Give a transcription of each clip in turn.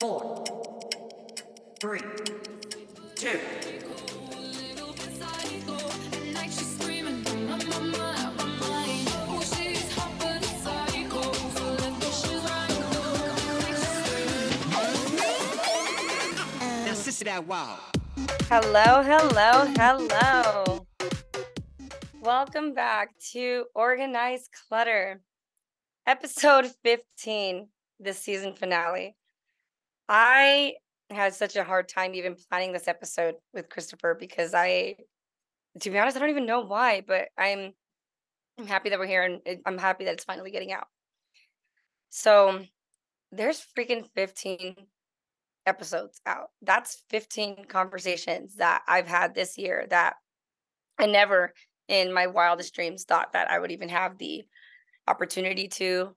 four, three, two. Now, sister that wow. Hello, hello, hello. Welcome back to Organized Clutter, episode 15, the season finale. I had such a hard time even planning this episode with Christopher because I, to be honest, I don't even know why, but I'm I'm happy that we're here and I'm happy that it's finally getting out. So there's freaking 15 episodes out. That's 15 conversations that I've had this year that I never in my wildest dreams thought that I would even have the opportunity to,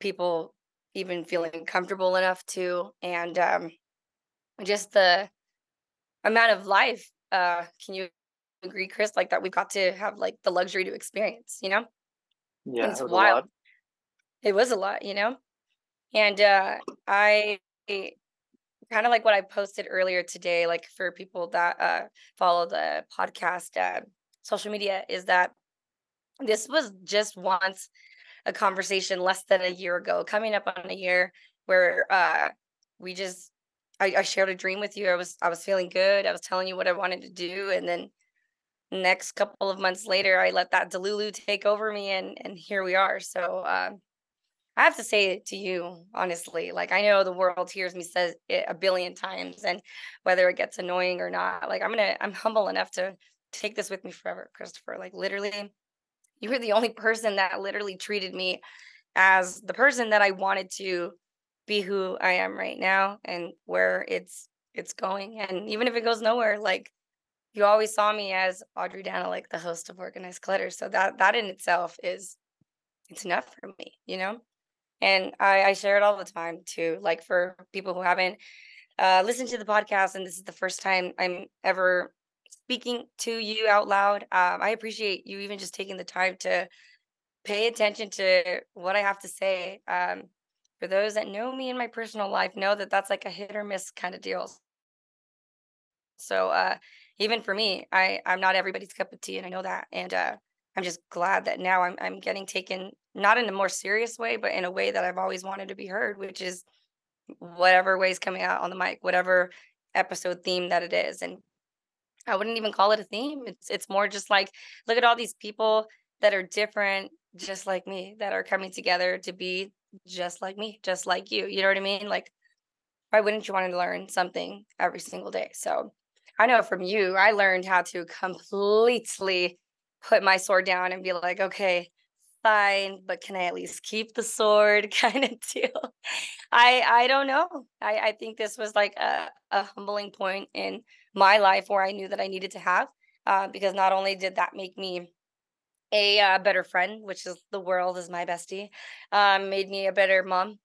people even feeling comfortable enough to, and um, just the amount of life. Uh, can you agree, Chris? Like that we've got to have like the luxury to experience, you know? Yeah, it's it was a wild. lot. It was a lot, you know? And uh I kind of like what I posted earlier today, like for people that uh follow the podcast uh social media, is that this was just once a conversation less than a year ago, coming up on a year where uh we just I, I shared a dream with you. I was I was feeling good. I was telling you what I wanted to do, and then next couple of months later, I let that Delulu take over me, and and here we are. So um, I have to say it to you honestly. Like I know the world hears me say it a billion times, and whether it gets annoying or not, like I'm gonna I'm humble enough to take this with me forever, Christopher. Like literally, you were the only person that literally treated me as the person that I wanted to be who I am right now and where it's it's going. And even if it goes nowhere, like you always saw me as Audrey Danelik, like the host of Organized Clutter. So that that in itself is it's enough for me, you know? And I, I share it all the time too. Like for people who haven't uh, listened to the podcast and this is the first time I'm ever speaking to you out loud, um, I appreciate you even just taking the time to pay attention to what I have to say. Um, for those that know me in my personal life, know that that's like a hit or miss kind of deal. So uh, even for me, I I'm not everybody's cup of tea, and I know that. And uh, I'm just glad that now I'm I'm getting taken not in a more serious way, but in a way that I've always wanted to be heard, which is whatever way is coming out on the mic, whatever episode theme that it is. And I wouldn't even call it a theme. It's it's more just like look at all these people that are different, just like me, that are coming together to be just like me, just like you. You know what I mean? Like, why wouldn't you want to learn something every single day? So I know from you, I learned how to completely put my sword down and be like, okay, fine, but can I at least keep the sword kind of deal? I I don't know. I, I think this was like a, a humbling point in my life where I knew that I needed to have, uh, because not only did that make me a uh, better friend, which is the world is my bestie, um, made me a better mom,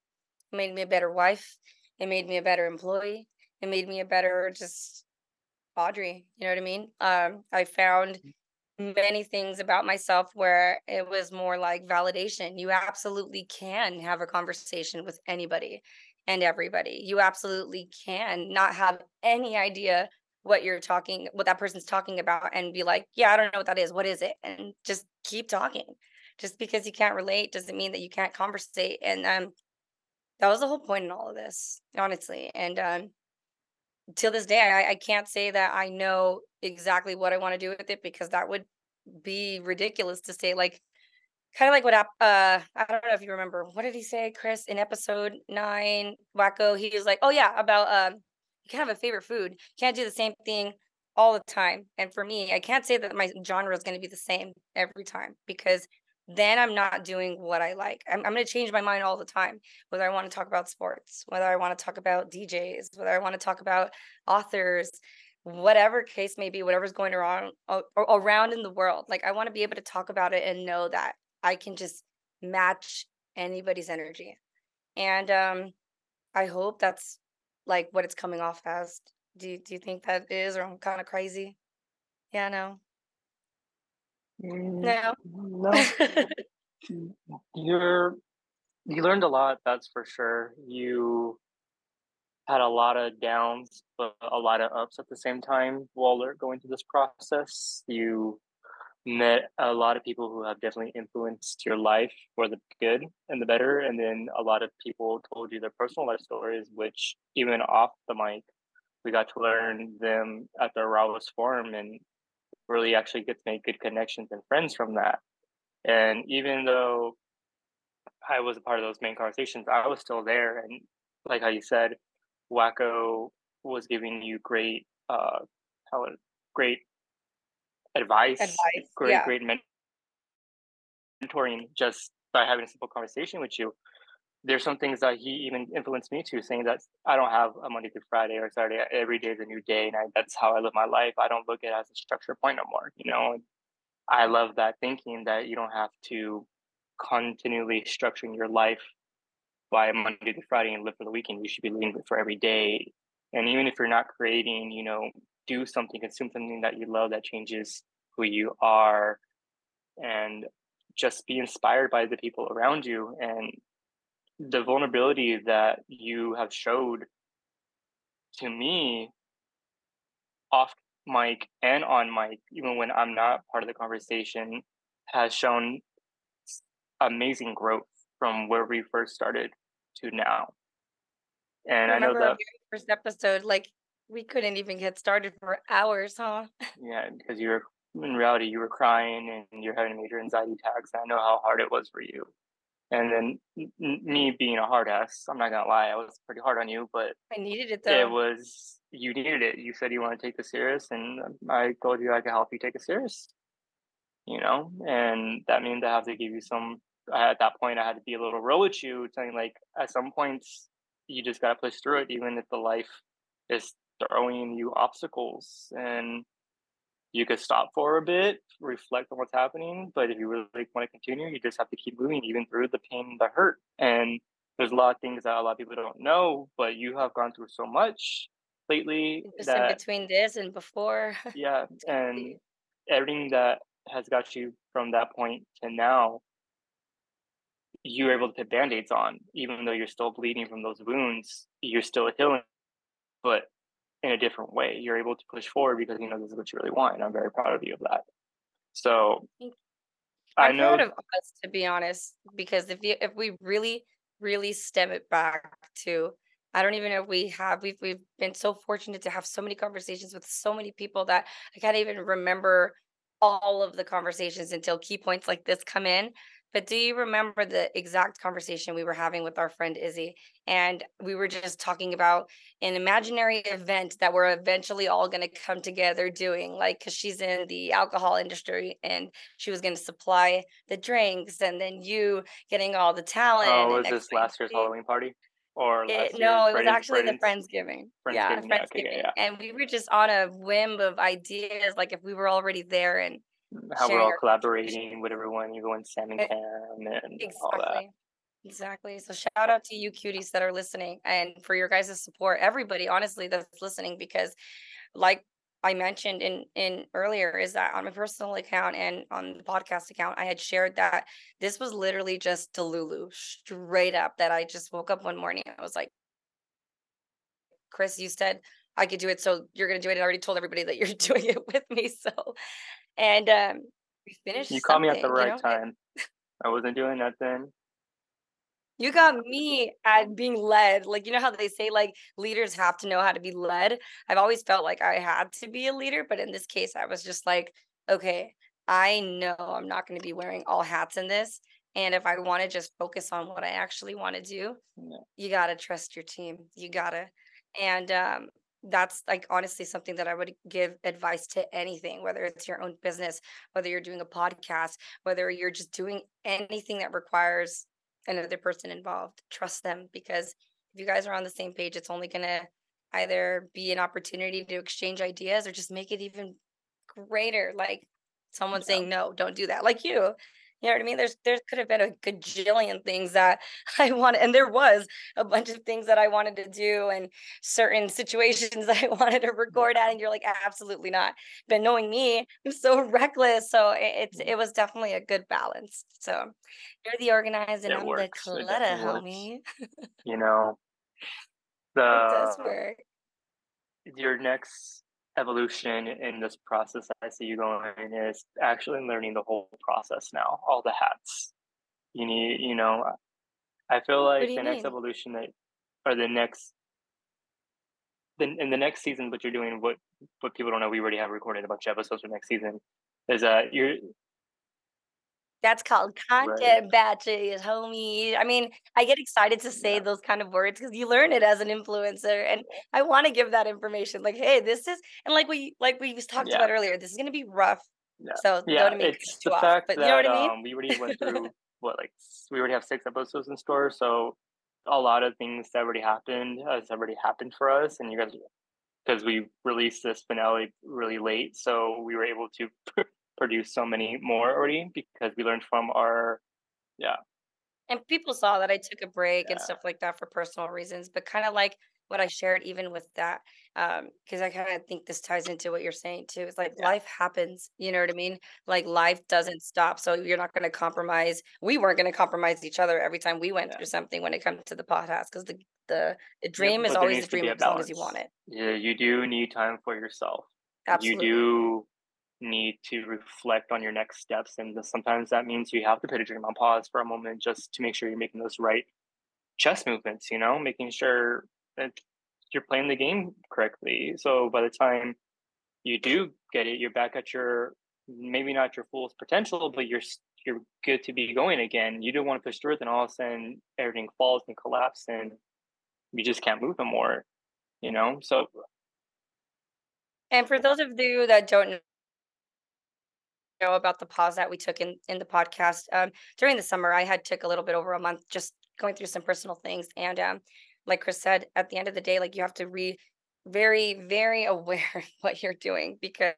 made me a better wife, it made me a better employee, it made me a better just Audrey. You know what I mean? Um, I found many things about myself where it was more like validation. You absolutely can have a conversation with anybody and everybody. You absolutely can not have any idea what you're talking, what that person's talking about, and be like, yeah, I don't know what that is. What is it? And just keep talking. Just because you can't relate doesn't mean that you can't conversate. And um, that was the whole point in all of this, honestly. And um, till this day, I, I can't say that I know exactly what I want to do with it because that would be ridiculous to say. Like, kind of like what uh I don't know if you remember. What did he say, Chris, in episode nine, Wacko? He was like, "Oh yeah, about um, you can have a favorite food. You can't do the same thing all the time." And for me, I can't say that my genre is going to be the same every time because then I'm not doing what I like. I'm, I'm going to change my mind all the time, whether I want to talk about sports, whether I want to talk about DJs, whether I want to talk about authors, whatever case may be, whatever's going around around in the world. Like I want to be able to talk about it and know that I can just match anybody's energy. And um, I hope that's like what it's coming off as. Do you, do you think that is, or I'm kind of crazy? Yeah, no, Mm, no. No, you're you learned a lot, that's for sure. You had a lot of downs, but a lot of ups at the same time while going through this process. You met a lot of people who have definitely influenced your life for the good and the better. And then a lot of people told you their personal life stories, which even off the mic, we got to learn them at the rawest Forum and really actually get to make good connections and friends from that. And even though I was a part of those main conversations, I was still there. And like how you said, Wacko was giving you great, uh, how great advice, Advice. great, Yeah. great mentoring just by having a simple conversation with you. There's some things that he even influenced me to, saying that I don't have a Monday through Friday or Saturday. Every day is a new day, and I, that's how I live my life. I don't look at it as a structure point no more. You know, and I love that thinking that you don't have to continually structuring your life by Monday to Friday and live for the weekend. You should be living for every day. And even if you're not creating, you know, do something, consume something that you love that changes who you are, and just be inspired by the people around you and the vulnerability that you have showed to me off mic and on mic, even when I'm not part of the conversation, has shown amazing growth from where we first started to now. And I know remember our that, first episode, like we couldn't even get started for hours, huh? yeah, because you were in reality, you were crying and you're having major anxiety attacks. I know how hard it was for you. And then m- me being a hard ass, I'm not gonna lie, I was pretty hard on you, but I needed it though. it was you needed it. You said you want to take this serious, and um, I told you I could help you take it serious. You know, and that means I have to give you some. I- At that point, I had to be a little real with you, telling like at some points you just gotta push through it, even if the life is throwing you obstacles, and you could stop for a bit, reflect on what's happening. But if you really want to continue, you just have to keep moving, even through the pain, and the hurt, and there's a lot of things that a lot of people don't know, but you have gone through so much lately Just in between this and before. yeah and everything that has got you from that point to now you're able to put band-aids on even though you're still bleeding from those wounds you're still healing but in a different way you're able to push forward because you know this is what you really want and i'm very proud of you of that so i I'm know proud of us to be honest, because if you if we really, really stem it back to I don't even know if we have we've we've been so fortunate to have so many conversations with so many people that I can't even remember all of the conversations until key points like this come in. But do you remember the exact conversation we were having with our friend Izzy? And we were just talking about an imaginary event that we're eventually all going to come together doing, like, because she's in the alcohol industry and she was going to supply the drinks, and then you getting all the talent. oh was this last year's halloween party or eh, last It, no, it was actually the Friendsgiving. friends, Yeah, friendsgiving yeah, okay, yeah, yeah. And we were just on a whim of ideas, like if we were already there and how we're all collaborating with everyone in sam and Eh, cam and all that Exactly. Exactly. So shout out to you cuties that are listening and for your guys' support. Everybody, honestly, that's listening because like I mentioned in in earlier is that on my personal account and on the podcast account, I had shared that this was literally just Delulu, straight up. That I just woke up one morning. I was like, Chris, you said I could do it, so you're gonna do it. I already told everybody that you're doing it with me. So, and um, we finished. You caught me at the something, you right know? time. I wasn't doing nothing. You got me at being led. Like, you know how they say, like, leaders have to know how to be led? I've always felt like I had to be a leader, but in this case, I was just like, okay, I know I'm not going to be wearing all hats in this. And if I want to just focus on what I actually want to do, Yeah. you got to trust your team. You got to. And um, that's like honestly something that I would give advice to anything, whether it's your own business, whether you're doing a podcast, whether you're just doing anything that requires another person involved. Trust them because if you guys are on the same page, it's only going to either be an opportunity to exchange ideas or just make it even greater. Like someone Yeah. saying, no, don't do that. Like you. You know what I mean? There's there could have been a gajillion things that I wanted, and there was a bunch of things that I wanted to do and certain situations that I wanted to record at, and you're like, absolutely not. But knowing me, I'm so reckless. So it, it's mm-hmm. it was definitely a good balance. So you're the organized and It I'm works. the It clutter, homie. You know, does the work. your next evolution in this process I see you going is actually learning the whole process now, all the hats. You need, you know, I feel like the next evolution that, or the next, then in the next season, what you're doing, what what people don't know, we already have recorded a bunch of episodes for next season, is that you're That's called right, content batches, homie. I mean, I get excited to say yeah, those kind of words because you learn it as an influencer, and I want to give that information. Like, hey, this is, and like we like we just talked yeah, about earlier, this is gonna be rough. yeah, So yeah. don't make It's too the off, fact but you know what I mean? um we already went through what like we already have six episodes in store, so a lot of things that already happened has already happened for us, and you guys because we released this finale really late, so we were able to produce so many more already because we learned from our yeah and people saw that I took a break and stuff like that for personal reasons, but kind of like what I shared even with that, um, because I kind of think this ties into what you're saying too. It's like yeah life happens, you know what I mean? Like life doesn't stop, so you're not going to compromise. We weren't going to compromise each other every time we went yeah through something when it comes to the podcast, because the the the dream is always to dream as long as you want it. Yeah, you do need time for yourself. Absolutely. You do need to reflect on your next steps, and sometimes that means you have to put a dream on pause for a moment just to make sure you're making those right chess movements. You know, making sure that you're playing the game correctly. So by the time you do get it, you're back at your maybe not your fullest potential, but you're you're good to be going again. You don't want to push through it, and all of a sudden everything falls and collapses, and you just can't move no more. You know, so And for those of you that don't know about the pause that we took in in the podcast um, during the summer, I had took a little bit over a month just going through some personal things, and um, like Chris said, at the end of the day, like you have to be very, very aware of what you're doing because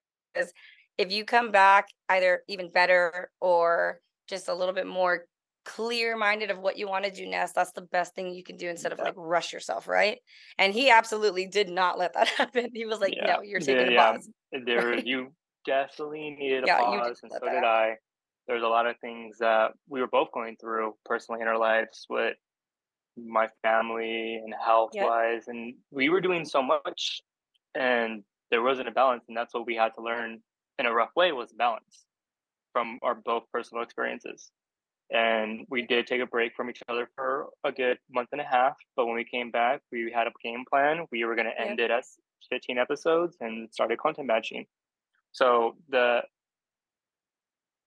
if you come back either even better or just a little bit more clear minded of what you want to do next that's the best thing you can do instead of like rush yourself right? And he absolutely did not let that happen. He was like yeah, no you're taking the, a yeah. pause. There, you definitely needed a yeah pause, and so that did I. There's a lot of things that we were both going through personally in our lives with my family and health wise, and we were doing so much, and there wasn't a balance, and that's what we had to learn in a rough way was balance from our both personal experiences. And we did take a break from each other for a good month and a half. But when we came back, we had a game plan. We were going to end it at 15 episodes and started content batching. So the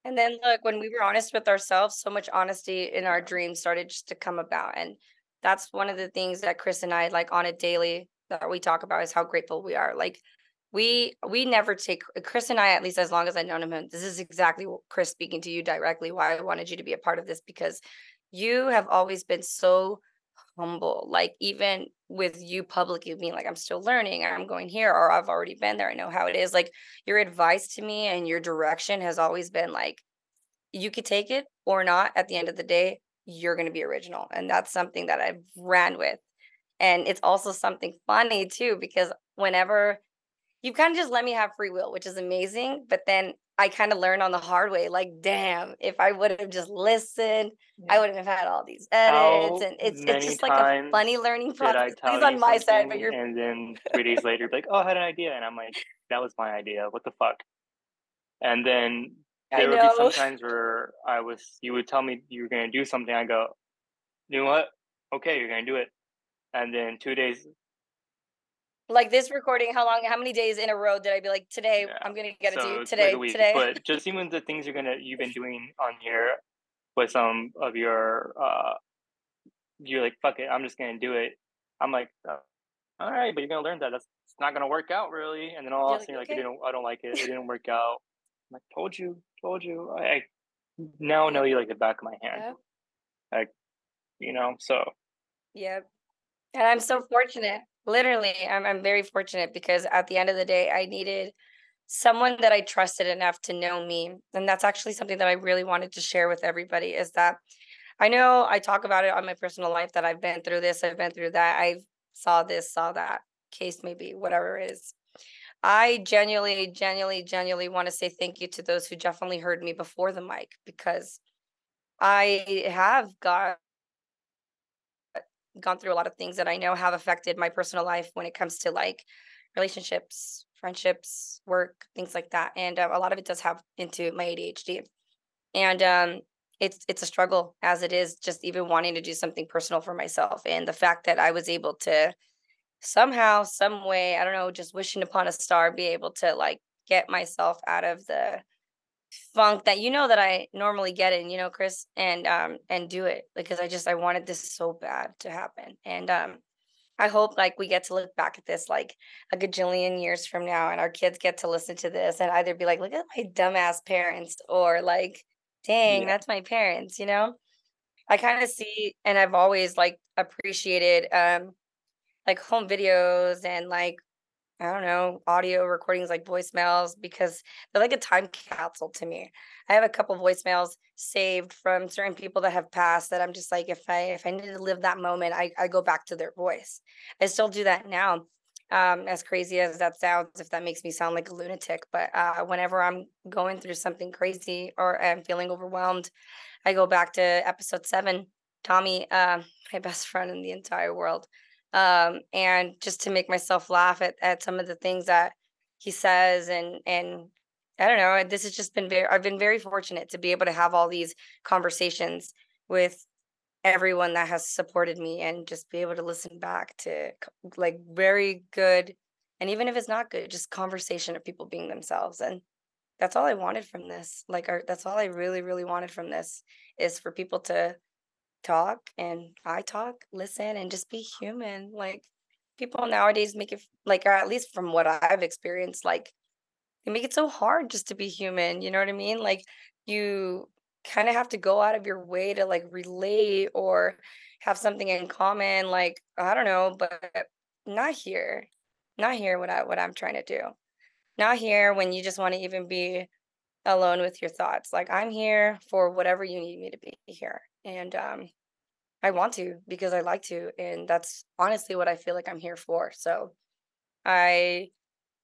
And then look, when we were honest with ourselves, so much honesty in our dreams started just to come about. And that's one of the things that Chris and I like on a daily that we talk about is how grateful we are. Like we we never take Chris and I, at least as long as I've known him, this is exactly Chris speaking to you directly, why I wanted you to be a part of this because you have always been so humble. Like even with you publicly being like, I'm still learning, I'm going here, or I've already been there, I know how it is. Like your advice to me and your direction has always been like you could take it or not at the end of the day you're going to be original and that's something that i've ran with and it's also something funny too because whenever you kind of just let me have free will which is amazing but then i kind of learned on the hard way like damn if i would have just listened i wouldn't have had all these edits How and it's it's just like a funny learning I process tell on my side but you're and then three days later, like, oh, I had an idea. And I'm like, that was my idea. What the fuck? And then i there would be know some times where I was, you would tell me you were going to do something. I go, you know what? Okay, you're going to do it. And then two days, like this recording how long how many days in a row did i be like today yeah. i'm gonna get it to you like today today But just even the things you're gonna you've been doing on your with some of your uh you're like fuck it, I'm just gonna do it. I'm like, uh, all right, but you're gonna learn that that's it's not gonna work out really. And then all of a sudden you're like, okay didn't I don't like it. It didn't work out. I'm like, told you, told you. I, I now know you like the back of my hand. Like you know, so yep And I'm so fortunate. Literally, I'm I'm very fortunate because at the end of the day, I needed someone that I trusted enough to know me. And that's actually something that I really wanted to share with everybody is that I know I talk about it on my personal life that I've been through this, I've been through that, I've saw this, saw that, case maybe, whatever it is. I genuinely, genuinely, genuinely want to say thank you to those who definitely heard me before the mic because I have got gone through a lot of things that I know have affected my personal life when it comes to like relationships, friendships, work, things like that. And um, a lot of it does have into my ADHD. And um, it's it's a struggle as it is just even wanting to do something personal for myself and the fact that I was able to somehow some way i don't know just wishing upon a star be able to like get myself out of the funk that you know that i normally get in you know chris and um and do it because i just i wanted this so bad to happen and um i hope like we get to look back at this like a gajillion years from now and our kids get to listen to this and either be like look at my dumbass parents or like dang Yeah. that's my parents you know i kind of see and i've always like appreciated um like home videos and like I don't know, audio recordings like voicemails because they're like a time capsule to me. I have a couple voicemails saved from certain people that have passed that I'm just like if I if I need to live that moment, I, I go back to their voice. I still do that now. Um, as crazy as that sounds, if that makes me sound like a lunatic, but uh, whenever I'm going through something crazy or I'm feeling overwhelmed, I go back to episode seven. Tommy, uh, my best friend in the entire world um, and just to make myself laugh at, at some of the things that he says and and I don't know. This has just been very. I've been very fortunate to be able to have all these conversations with everyone that has supported me and just be able to listen back to like very good and even if it's not good just conversation of people being themselves and that's all i wanted from this like our, that's all i really really wanted from this is for people to talk and I talk, listen, and just be human. Like people nowadays make it like, or at least from what I've experienced, like they make it so hard just to be human. You know what I mean? Like you kind of have to go out of your way to like relate or have something in common. Like I don't know, but not here. Not here. What I what I'm trying to do. Not here when you just want to even be alone with your thoughts. Like I'm here for whatever you need me to be here. And um I want to because I like to and that's honestly what I feel like I'm here for. So I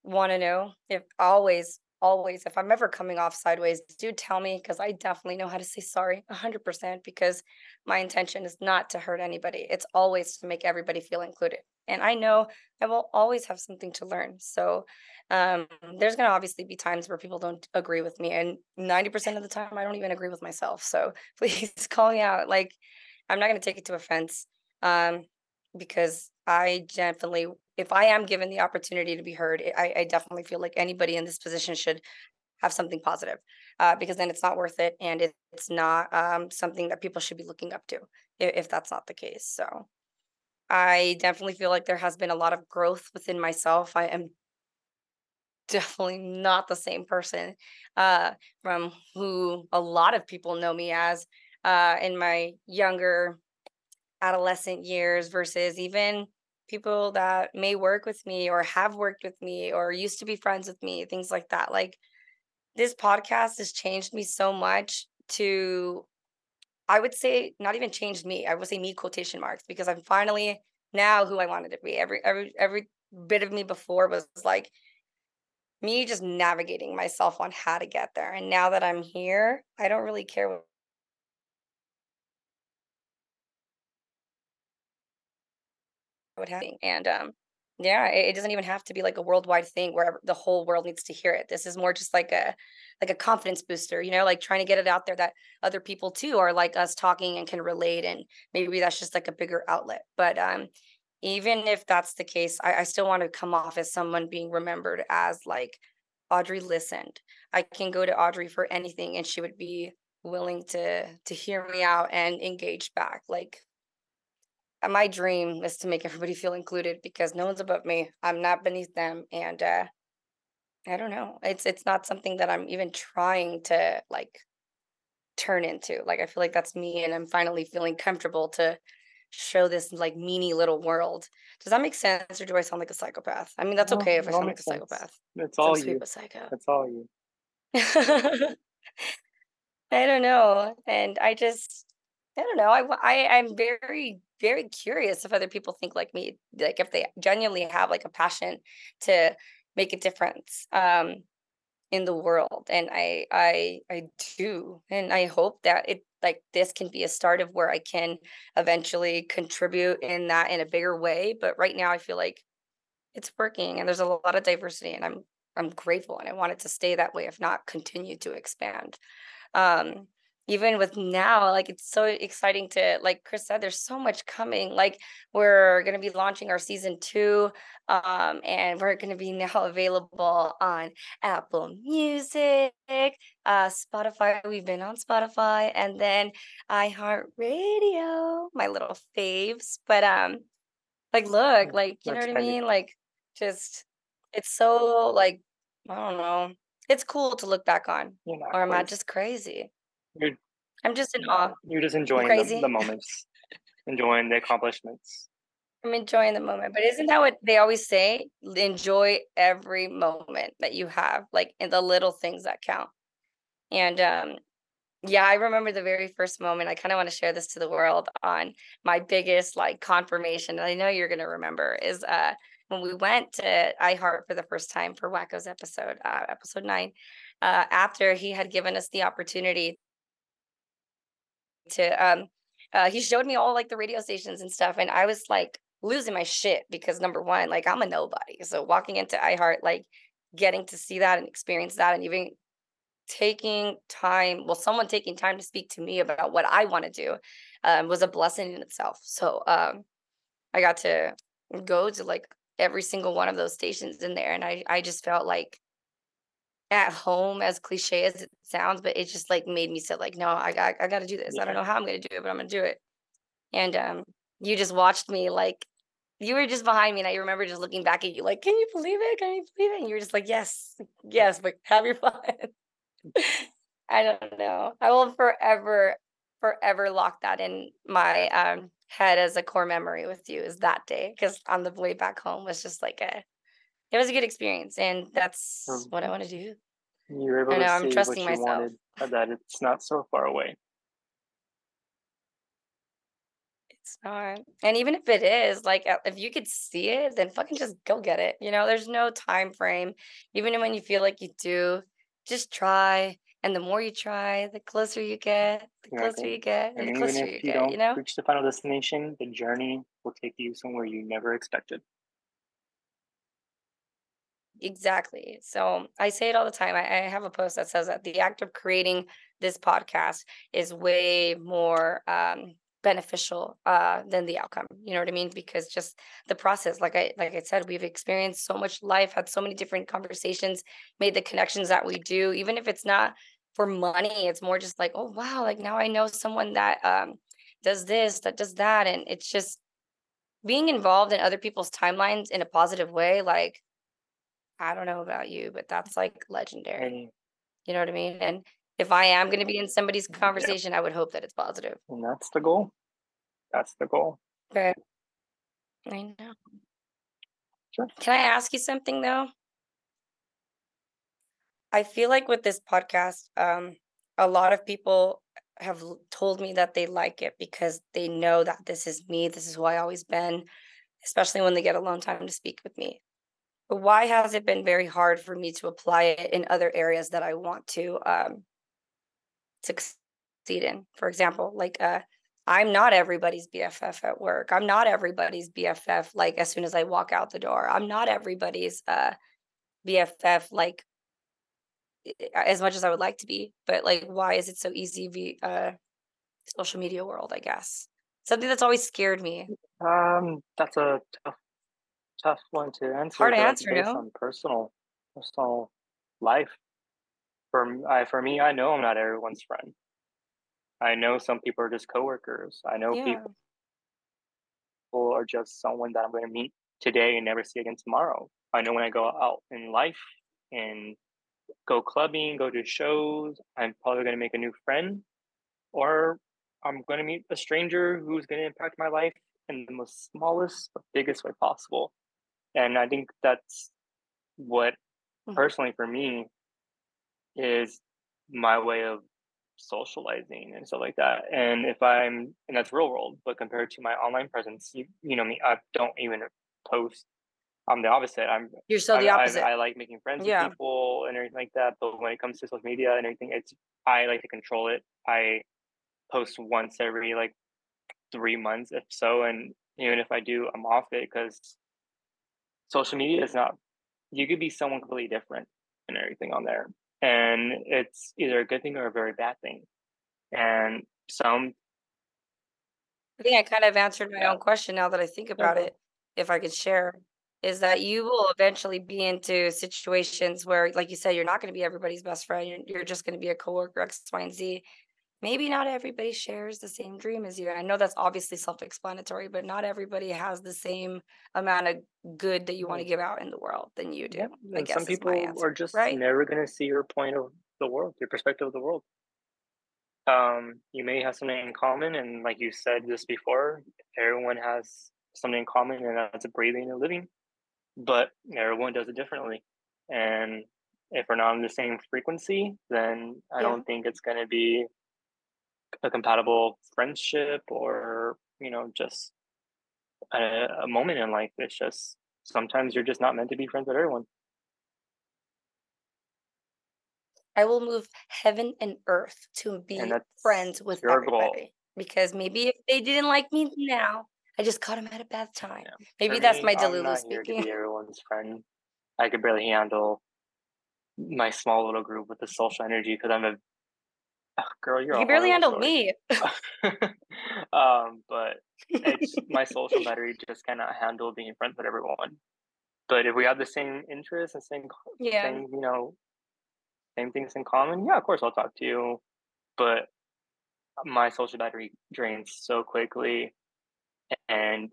want to know if always always if I'm ever coming off sideways, do tell me because I definitely know how to say sorry 100% because my intention is not to hurt anybody. It's always to make everybody feel included. And I know I will always have something to learn. So um, there's going to obviously be times where people don't agree with me. And 90% of the time, I don't even agree with myself. So please call me out. Like, I'm not going to take it to offense um, because I definitely, if I am given the opportunity to be heard, I, I definitely feel like anybody in this position should have something positive uh, because then it's not worth it and it, it's not um, something that people should be looking up to if, if that's not the case. So I definitely feel like there has been a lot of growth within myself. I am definitely not the same person uh, from who a lot of people know me as uh, in my younger adolescent years versus even people that may work with me or have worked with me or used to be friends with me, things like that. Like this podcast has changed me so much to I would say not even changed me. I would say me quotation marks because I'm finally now who I wanted to be. Every every every bit of me before was like me just navigating myself on how to get there. And now that I'm here, I don't really care would happen. And um yeah, it, it doesn't even have to be like a worldwide thing where the whole world needs to hear it. This is more just like a like a confidence booster, you know, like trying to get it out there that other people too are like us talking and can relate and maybe that's just like a bigger outlet. But um even if that's the case, I, I still want to come off as someone being remembered as like Audrey listened. I can go to Audrey for anything and she would be willing to to hear me out and engage back. Like uh, my dream is to make everybody feel included because no one's above me. I'm not beneath them and uh I don't know. It's it's not something that I'm even trying to like turn into. Like I feel like that's me and I'm finally feeling comfortable to show this like meany little world. Does that make sense or do I sound like a psychopath? I mean, that's No, okay if I sound like a sense. psychopath. That's Some all you. psycho. That's all you. I don't know. And I just, I don't know. I, I I'm very, very curious if other people think like me, like if they genuinely have like a passion to make a difference um, in the world. And i i i do. And i hope that it like this can be a start of where i can eventually contribute in that in a bigger way. But right now i feel like it's working and there's a lot of diversity and i'm i'm grateful and i want it to stay that way if not continue to expand. Um even with now like it's so exciting to like chris said there's so much coming like we're going to be launching our season two um and we're going to be now available on apple music uh spotify we've been on spotify and then iheartradio my little faves but um like look like you know what i mean? Like just it's so like i don't know it's cool to look back on or am i just crazy you're, I'm just in awe. You're just enjoying the, the moments, enjoying the accomplishments. I'm enjoying the moment. But isn't that what they always say? Enjoy every moment that you have, like in the little things that count. And um, yeah, I remember the very first moment. I kind of want to share this to the world on my biggest like confirmation. And I know you're gonna remember is uh when we went to iHeart for the first time for Wacko's episode, uh, episode nine, uh, after he had given us the opportunity to um uh he showed me all like the radio stations and stuff and I was like losing my shit because number one, like I'm a nobody. So walking into iHeart, like getting to see that and experience that and even taking time, well, someone taking time to speak to me about what I want to do um, was a blessing in itself. So um I got to go to like every single one of those stations in there and I I just felt like at home as cliche as it sounds but it just like made me say like no i got i got to do this. Yeah. i don't know how i'm going to do it but i'm going to do it. And um you just watched me like you were just behind me and i remember just looking back at you like can you believe it? Can you believe it? And you were just like yes yes but have your fun. I don't know. I will forever forever lock that in my um head as a core memory with you is that day because on the way back home was just like a it was a good experience and that's um, what I want to do. You were able I know, to I'm trusting what you myself. wanted, that it's not so far away. It's not. And even if it is, like uh, if you could see it, then fucking just go get it. You know, there's no time frame. Even when you feel like you do, just try. And the more you try, the closer you get, the closer you get, and, and the closer you, you, get. You know, reach the final destination, the journey will take you somewhere you never expected. Exactly. So I say it all the time. I, I, have a post that says that the act of creating this podcast is way more um, beneficial uh, than the outcome. You know what I mean? Because just the process, like I like I said, we've experienced so much life, had so many different conversations, made the connections that we do, even if it's not for money. It's more just like, oh wow, like now I know someone that um, does this, that does that, and it's just being involved in other people's timelines in a positive way, like I don't know about you, but that's like legendary. You know what I mean? And if I am going to be in somebody's conversation, I would hope that it's positive. And that's the goal. That's the goal. But I know. Sure. Can I ask you something though? I feel like with this podcast, um, a lot of people have told me that they like it because they know that this is me. This is who I always been, especially when they get alone time to speak with me why has it been very hard for me to apply it in other areas that I want to um, succeed in? For example, like uh, I'm not everybody's BFF at work. I'm not everybody's BFF like as soon as I walk out the door. I'm not everybody's uh, BFF like as much as I would like to be. But like, why is it so easy? Be uh, social media world, I guess. Something that's always scared me. Um, that's a tough tough one to answer. Hard answer, based no? on personal, personal life. For I, for me, I know I'm not everyone's friend. I know some people are just coworkers. I know yeah. people are just someone that I'm going to meet today and never see again tomorrow. I know when I go out in life and go clubbing, go to shows, I'm probably going to make a new friend, or I'm going to meet a stranger who's going to impact my life in the most smallest but biggest way possible and i think that's what mm-hmm. personally for me is my way of socializing and stuff like that and if i'm and that's real world but compared to my online presence you, you know me i don't even post I'm the opposite. I'm You're so I, the I- opposite. I, like making friends Yeah. with people and everything like that. But when it comes to social media and everything, it's I like to control it. I post once every like three months, if so, and even if I do, I'm off it because social media is not. You could be someone completely different and everything on there, and it's either a good thing or a very bad thing. And some I think I kind of answered my Yeah. own question now that I think about go. it. If I could share, is that you will eventually be into situations where, like you said, you're not going to be everybody's best friend. You're, you're just going to be a coworker, X, Y, and Z. Maybe not everybody shares the same dream as you. And I know that's obviously self explanatory, but not everybody has the same amount of good that you want to give out in the world than you do. Yeah, I guess some people answer, are just right? never going to see your point of the world, your perspective of the world. Um, you may have something in common, and like you said this before, everyone has something in common, and that's a breathing and living. But everyone does it differently, and if we're not on the same frequency, then I Yeah. don't think it's going to be a compatible friendship or you know just a, a moment in life. It's just sometimes you're just not meant to be friends with everyone. I will move heaven and earth to be friends with your goal. everybody. Because maybe if they didn't like me now, I just caught them at a bad time. Yeah. Maybe For that's me, my Delulu here to speaking. be everyone's friend. I could barely handle my small little group with the social energy because I'm a Ah, girl. You're You barely handle me. um, but it's my social battery just cannot handle being friends with everyone. But if we have the same interests and same yeah. same you know same things in common, yeah, of course I'll talk to you. But my social battery drains so quickly, and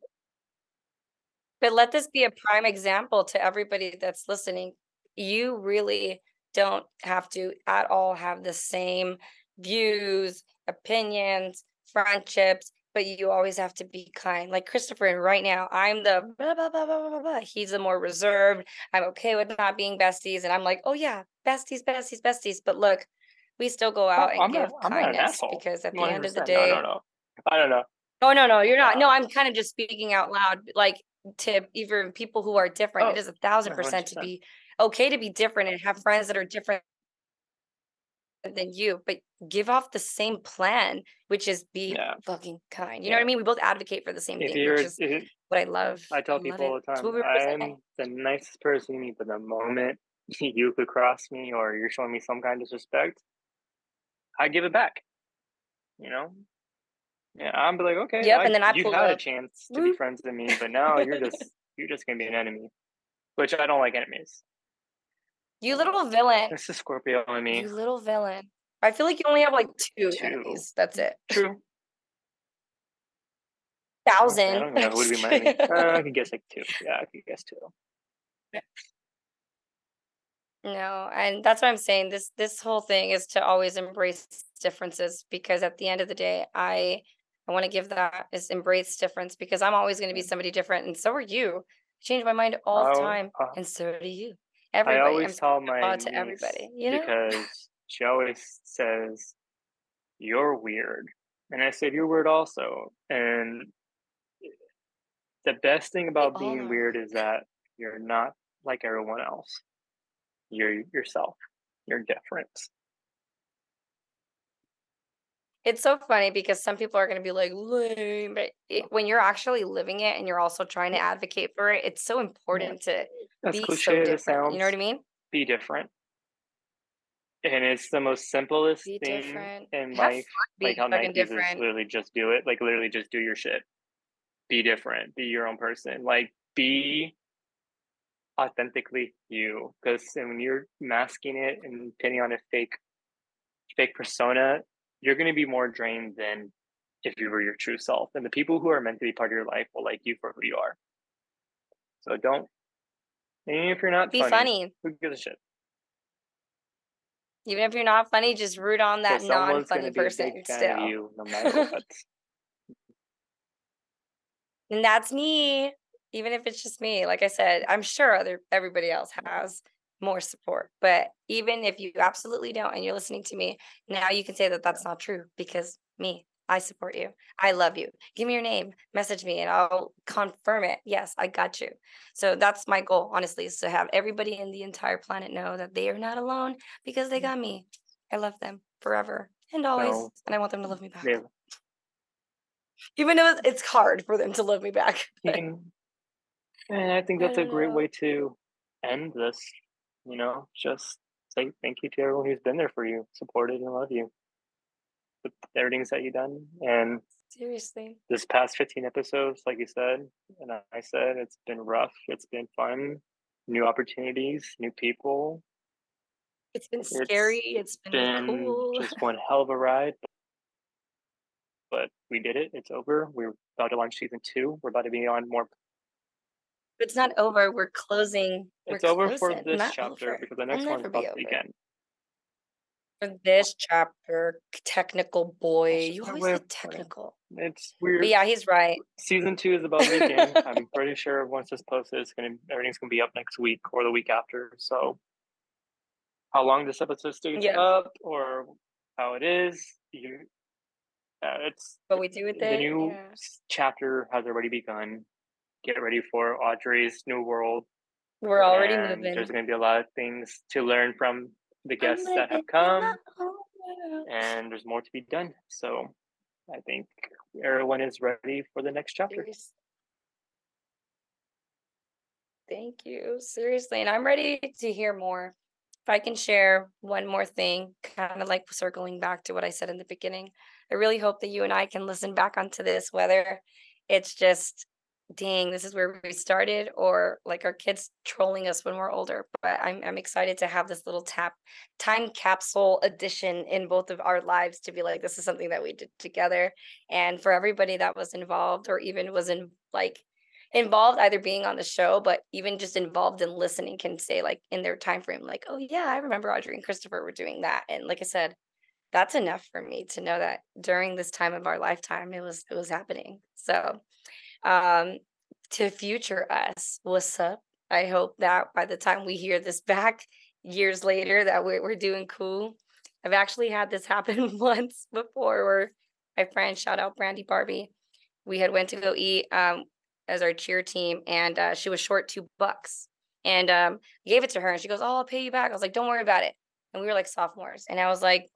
But let this be a prime example to everybody that's listening. You really don't have to at all have the same views, opinions, friendships, but you always have to be kind. Like Christopher, right now, I'm the blah, blah, blah, blah, blah, blah. He's the more reserved. I'm okay with not being besties. And I'm like, oh, yeah, besties, besties, besties. But look, we still go out oh, and I'm give not, I'm not an kindness because at the end of the 100%. day, no, no, no. I don't know. Oh no, no, you're not. No, I'm kind of just speaking out loud, like to even people who are different. Oh, it is a thousand percent to 100%. be okay to be different and have friends that are different than you, but give off the same plan, which is be Yeah. fucking kind. You know what I mean? We both advocate for the same If thing, which is what I love. I tell people all the time, we I'm the nicest person you meet, but the moment you could cross me or you're showing me some kind of disrespect, I give it back. You know? Yeah, I'm be like, okay, Yep, I, and then I you had a chance to be mm-hmm. friends with me, but now you're just you're just gonna be an enemy. Which I don't like enemies. You little villain. It's the Scorpio in me. You little villain. I feel like you only have like two, Two. enemies. That's it. True. Thousand. I don't know who would be my. Uh, I could guess like two. Yeah, I could guess two. No, and that's what I'm saying. This this whole thing is to always embrace differences because at the end of the day, I I want to give that is embrace difference because I'm always going to be somebody different, and so are you. I change my mind all the I'll- time, uh, and so do you. I Everybody, I'm always tell my to everybody. You know, because she always says you're weird, and I said you're weird also. And the best thing about being are. weird is that you're not like everyone else. You're yourself. You're different. It's so funny because some people are going to be like lame, but it, when you're actually living it and you're also trying to advocate for it, it's so important to As be so different. sounds, You know what I mean? be different. And it's the most simplest Be thing different. in life. Like how Nike is different. literally just do it. Like literally just do your shit. Be different. Be your own person. Like be authentically you. Because when you're masking it and putting on a fake fake persona, you're gonna be more drained than if you were your true self. And the people who are meant to be part of your life will like you for who you are. So don't Even if you're not Be funny, funny. who gives a shit? Even if you're not funny, just root on that non-funny gonna be a person still. you no. And that's me. Even if it's just me, like I said, I'm sure other everybody else has more support. But even if you absolutely don't, and you're listening to me now, you can say that that's not true because me, I support you. I love you. Give me your name, message me, and I'll confirm it. Yes, I got you. So that's my goal, honestly, is to have everybody in the entire planet know that they are not alone because they mm-hmm. got me. I love them forever and always, and I want them to love me back. Yeah. Even though it's- hard for them to love me back. And, I think that's a great know. way to end this. You know, just say thank you to everyone who's been there for you, supported and love you. With everything that you've done. And Seriously. this past 15 episodes, like you said, and I- said, it's been rough. It's been fun. New opportunities, new people. It's been It's scary. It's been, Been cool. just one hell of a ride. But we did it. It's over. We're about to launch season two. We're about to be on more It's not over. We're closing. We're It's over for this Not chapter over. because the next one's about over. begin. For this chapter, technical boy. You always way say of putting it. technical. It's But weird. yeah, he's right. Season two is about to begin. I'm pretty sure once this posted, it's gonna everything's gonna be up next week or the week after. So, how long this episode stays Yeah. up or how it is, you, uh, it's But we do it the new yeah. chapter has already begun. Get ready for Audrey's new world. We're already and moving. There's going to be a lot of things to learn from the oh guests that have come. my own world. and there's more to be done. So I think everyone is ready for the next chapter. Thank you. Seriously. And I'm ready to hear more. If I can share one more thing, kind of like circling back to what I said in the beginning, I really hope that you and I can listen back onto this, whether it's just, dang, this is where we started, or like our kids trolling us when we're older. But I'm, I'm excited to have this little tap time capsule edition in both of our lives to be like, this is something that we did together and for everybody that was involved or even was in like involved either being on the show but even just involved in listening can say like in their time frame like oh yeah i remember audrey and christopher were doing that and like i said that's enough for me to know that during this time of our lifetime it was it was happening so um to future us. What's up? I hope that by the time we hear this back years later that we're, we're doing cool. I've actually had this happen once before where my friend shout out brandy barbie. We had went to go eat um as our cheer team and uh, she was short two bucks. And um gave it to her and she goes oh i'll pay you back. I was like don't worry about it. And we were like sophomores. And i was like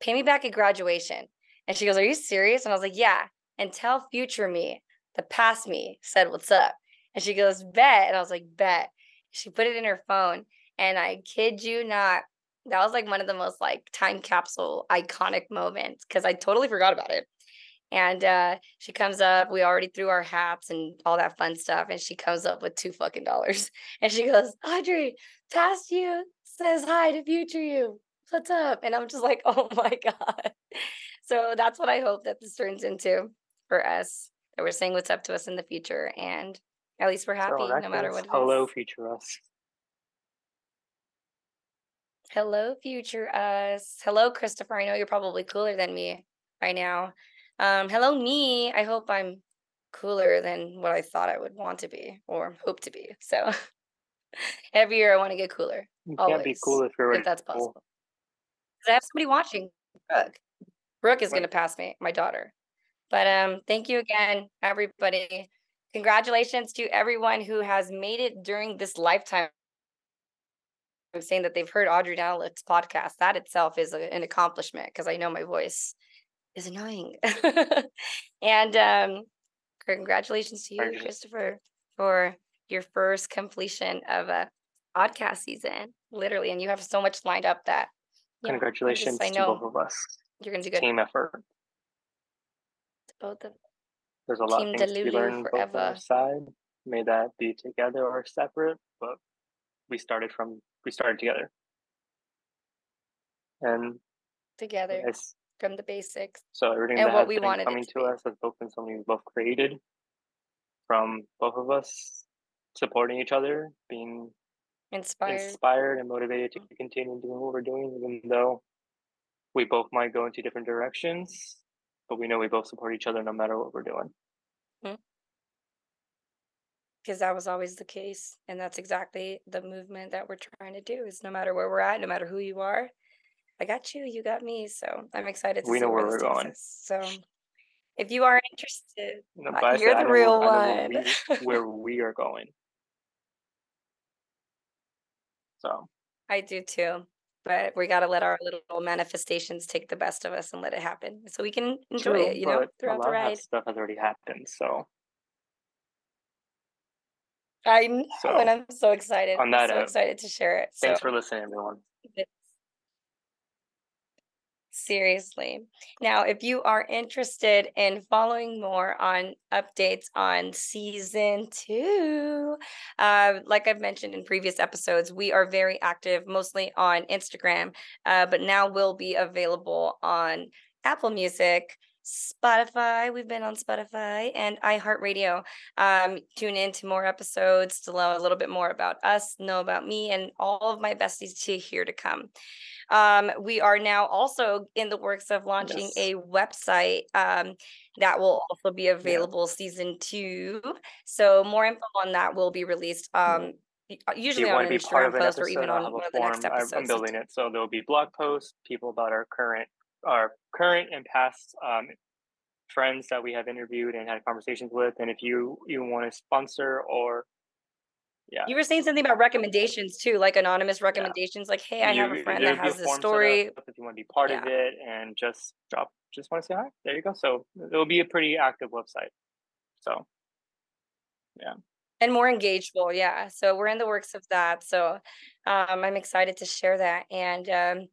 pay me back at graduation. And she goes are you serious? And i was like yeah. And tell future me the past me said what's up and she goes bet and i was like bet she put it in her phone and i kid you not that was like one of the most like time capsule iconic moments because i totally forgot about it and uh, she comes up. We already threw our hats and all that fun stuff. And she comes up with two fucking dollars. And she goes, Audrey, past you says hi to future you. What's up? And I'm just like, oh my God. So that's what I hope that this turns into for us. That we're saying what's up to us in the future. And at least we're happy So no matter what case, it is. hello, future us. Hello, future us. Hello, Christopher. I know you're probably cooler than me by now. Um, hello, me. I hope I'm cooler than what I thought I would want to be or hope to be. So every year I want to get cooler You can't be cool if you're if that's possible. I have somebody watching. Brooke. Brooke is going to pass me, my daughter. But um, thank you again, everybody. Congratulations to everyone who has made it during this lifetime. I'm saying that they've heard Audrey Danelik's podcast. That itself is a, an accomplishment because I know my voice is annoying. and um, congratulations to you. Christopher, for your first completion of a podcast season, literally. And you have so much lined up that Congratulations I to know both of us. you're gonna do good. Team effort. Both of There's a lot Team of things to be learned both on our side. May that be together or separate, but we started from we started together. And together from the basics. so everything And that what we been wanted coming to to us has both been something we both created from both of us supporting each other, being Inspired. inspired and motivated to mm-hmm. continue doing what we're doing, even though we both might go into different directions, but we know we both support each other no matter what we're doing. because that was always the case and that's exactly the movement that we're trying to do is no matter where we're at no matter who you are i got you you got me so i'm excited to We see know where where we're going. us. so if you are interested, No, uh, you're the real one. where we, where we are going. So I do too. But we got to let our little manifestations take the best of us and let it happen so we can enjoy true, it, you know, throughout lot the ride. stuff has already happened. So I know, and So, I'm so excited. on I'm so note, excited to share it. thanks so, for listening, everyone. Seriously. Now, if you are interested in following more on updates on season two, uh, like I've mentioned in previous episodes, we are very active mostly on Instagram, uh, but now will be available on Apple Music, Spotify. We've been on Spotify and iHeartRadio. Um, tune in to more episodes to learn a little bit more about us, know about me, and all of my besties to here to come. Um, we are now also in the works of launching Yes. a website um, that will also be available season two. So more info on that will be released um, y- uh, usually you on an to be part Instagram post or even on one of the next episodes. I'm building it, so there'll be blog posts, people about our current, our current and past um, friends that we have interviewed and had conversations with. And if you you want to sponsor or yeah, You were saying something about recommendations too, like anonymous recommendations. Like, hey, I have a friend that has this story. if you want to be part of it and just drop, just want to say hi. There you go. So it'll be a pretty active website. So yeah. and more engageable yeah so we're in the works of that so um, i'm excited to share that and um,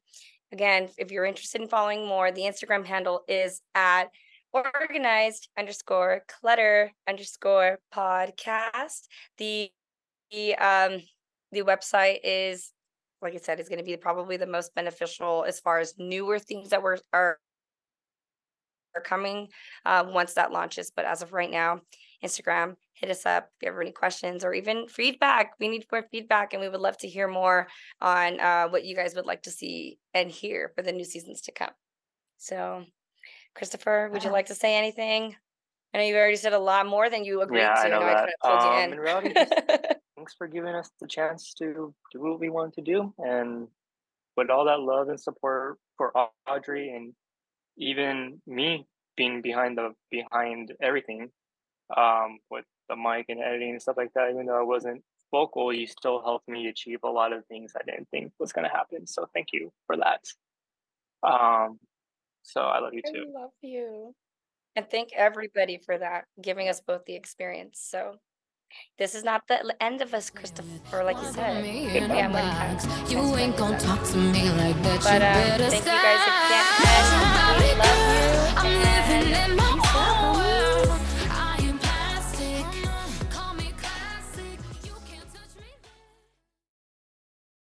again if you're interested in following more the instagram handle is at organized underscore clutter underscore podcast the the um the website is like i said is going to be probably the most beneficial as far as newer things that we're are are coming uh, once that launches but as of right now Instagram, hit us up if you have any questions or even feedback. We need more feedback and we would love to hear more on uh, what you guys would like to see and hear for the new seasons to come. So, Christopher, would you like to say anything? I know you've already said a lot more than you agreed Yeah, to. I know know that. I kind of pulled Um, in in. reality, just- thanks for giving us the chance to do what we wanted to do and with all that love and support for Audrey and even me being behind the behind everything um with the mic and editing and stuff like that even though i wasn't vocal you still helped me achieve a lot of things i didn't think was going to happen so thank you for that um so i love you I too love you. And thank everybody for that, giving us both the experience. So, this is not the end of us, Christopher. Like you said, I'm gonna kind you ain't gonna talk to me like that. But um, thank you guys. again. love you. I'm living in my